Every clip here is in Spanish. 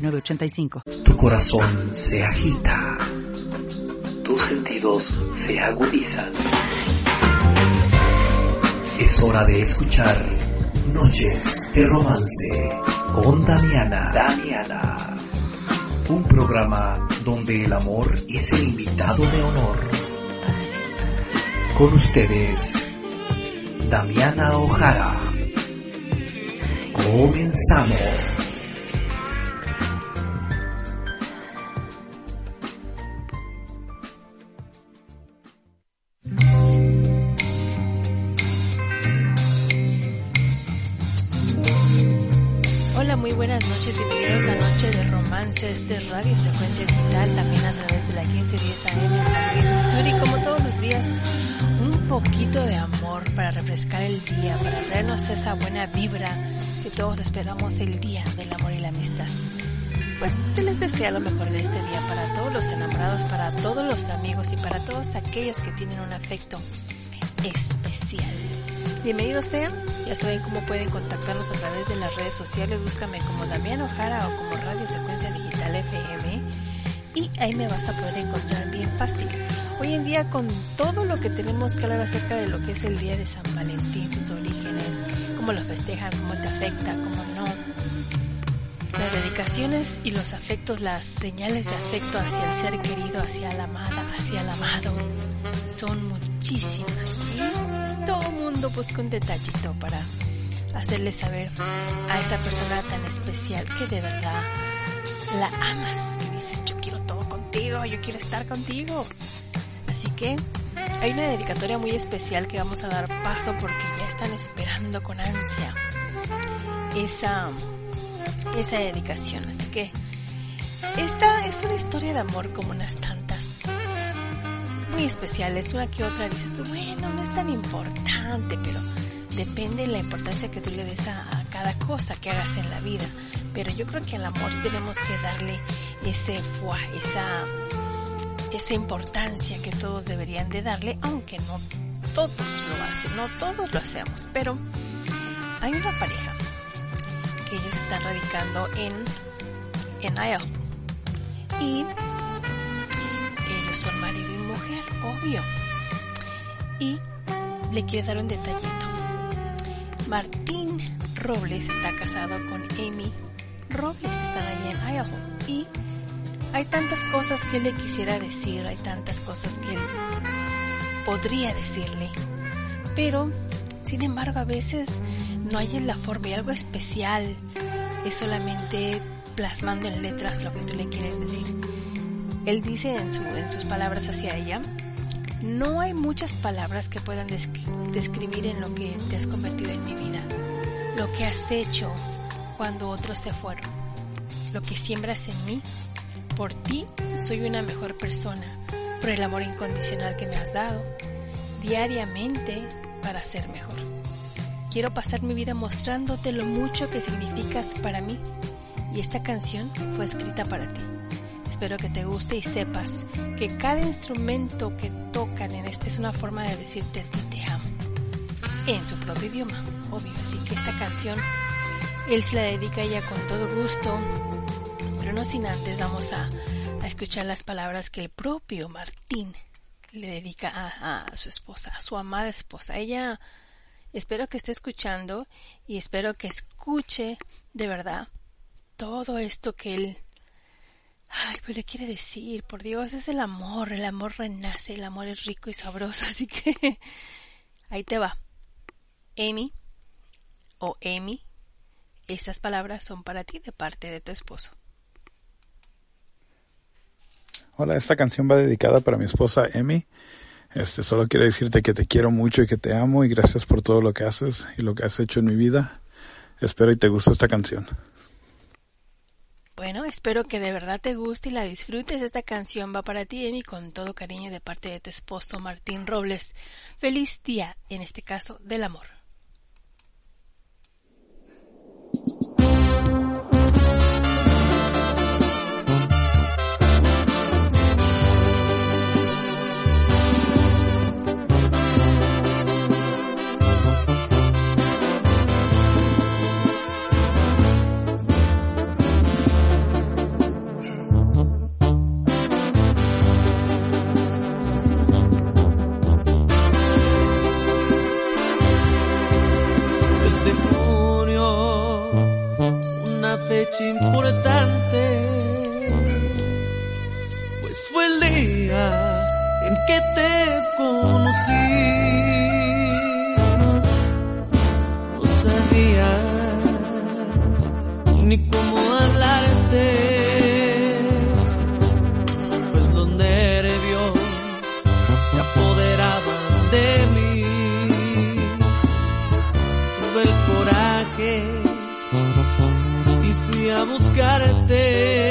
906985. Tu corazón se agita. Tus sentidos se agudizan. Es hora de escuchar Noches de Romance con Damiana. Damiana. Un programa donde el amor es el invitado de honor. Con ustedes, Damiana Ojara. Comenzamos. Este es Radio Secuencia Digital, también a través de la 1510 AM en San Luis, Missouri, como todos los días, un poquito de amor para refrescar el día, para traernos esa buena vibra que todos esperamos el día del amor y la amistad. Pues te les desea lo mejor en este día para todos los enamorados, para todos los amigos y para todos aquellos que tienen un afecto especial. Bienvenidos sean, ya saben cómo pueden contactarnos a través de las redes sociales, búscame como Damián Ojara o como Radio Secuencia Digital FM y ahí me vas a poder encontrar bien fácil. Hoy en día con todo lo que tenemos que hablar acerca de lo que es el Día de San Valentín, sus orígenes, cómo lo festejan, cómo te afecta, cómo no. Las dedicaciones y los afectos, las señales de afecto hacia el ser querido, hacia la amada, hacia el amado, son muchísimas. ¿sí? Mundo busca un detallito para hacerle saber a esa persona tan especial que de verdad la amas, que dices yo quiero todo contigo, yo quiero estar contigo. Así que hay una dedicatoria muy especial que vamos a dar paso porque ya están esperando con ansia esa, esa dedicación. Así que esta es una historia de amor como unas tantas. Muy especiales, una que otra dices tú, bueno, no es tan importante, pero depende de la importancia que tú le des a, cada cosa que hagas en la vida. Pero yo creo que al amor tenemos que darle ese fuá, esa, esa importancia que todos deberían de darle, aunque no todos lo hacen, no todos lo hacemos, pero hay una pareja que ellos están radicando en, en Idaho y obvio, y le quiero dar un detallito. Martín Robles está casado con Amy Robles, están allí en Idaho y hay tantas cosas que le quisiera decir, hay tantas cosas que podría decirle, pero sin embargo a veces no hay en la forma y algo especial es solamente plasmando en letras lo que tú le quieres decir. Él dice en, su, en sus palabras hacia ella, no hay muchas palabras que puedan descri- describir en lo que te has convertido en mi vida, lo que has hecho cuando otros se fueron, lo que siembras en mí por ti soy una mejor persona, por el amor incondicional que me has dado, diariamente para ser mejor. Quiero pasar mi vida mostrándote lo mucho que significas para mí y esta canción fue escrita para ti. Espero que te guste y sepas que cada instrumento que tocan en este es una forma de decirte a ti te amo. En su propio idioma, obvio. Así que esta canción él se la dedica a ella con todo gusto, pero no sin antes vamos a, a escuchar las palabras que el propio Martín le dedica a, a, su esposa, a su amada esposa. Ella espero que esté escuchando y espero que escuche de verdad todo esto que él ay, pues le quiere decir, por Dios, es el amor, el amor renace, el amor es rico y sabroso, así que ahí te va. Amy o Amy, estas palabras son para ti de parte de tu esposo. Hola, esta canción va dedicada para mi esposa Emi. Este, solo quiero decirte que te quiero mucho y que te amo y gracias por todo lo que haces y lo que has hecho en mi vida. Espero y te guste esta canción. Bueno, espero que de verdad te guste y la disfrutes. Esta canción va para ti, Emi, con todo cariño de parte de tu esposo Martín Robles. Feliz día, en este caso, del amor. Ni cómo hablarte, pues eres Dios se apoderaba de mí. Tuve el coraje a buscarte.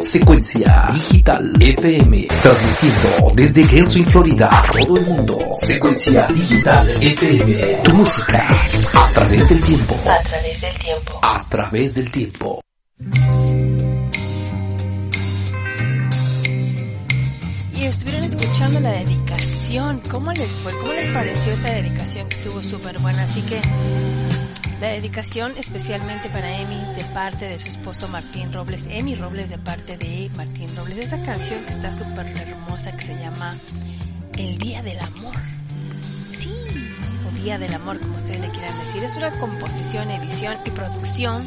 Secuencia Digital FM. Transmitiendo desde Genswin, Florida a todo el mundo. Secuencia Digital FM. Tu música a través del tiempo. A través del tiempo. A través del tiempo. Y estuvieron escuchando la dedicación. ¿Cómo les fue? ¿Cómo les pareció esta dedicación que estuvo súper buena? Así que la dedicación especialmente para Emi de parte de su esposo Martín Robles. Emi Robles de parte de Martín Robles. Esa canción que está súper hermosa que se llama El Día del Amor. Sí, o Día del Amor como ustedes le quieran decir. Es una composición, edición y producción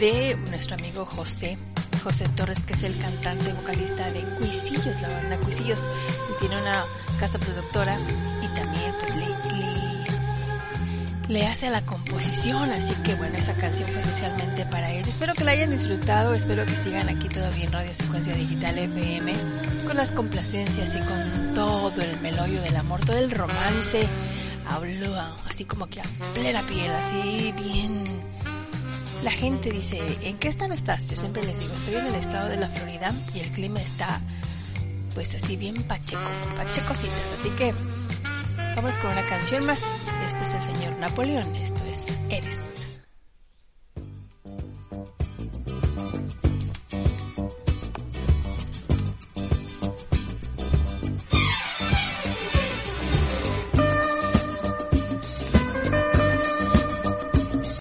de nuestro amigo José. José Torres, que es el cantante vocalista de Cuisillos, la banda Cuisillos, y tiene una casa productora y también pues le le hace a la composición, así que bueno, esa canción fue especialmente para ellos. Espero que la hayan disfrutado, espero que sigan aquí todavía en Radio Secuencia Digital FM, con las complacencias y con todo el melollo del amor, todo el romance, habló así como que a plena piel, así bien... La gente dice, ¿en qué estado estás? Yo siempre les digo, estoy en el estado de la Florida y el clima está pues así bien pacheco, pachecositas. Así que vamos con una canción más. Esto es el señor Napoleón, esto es Eres.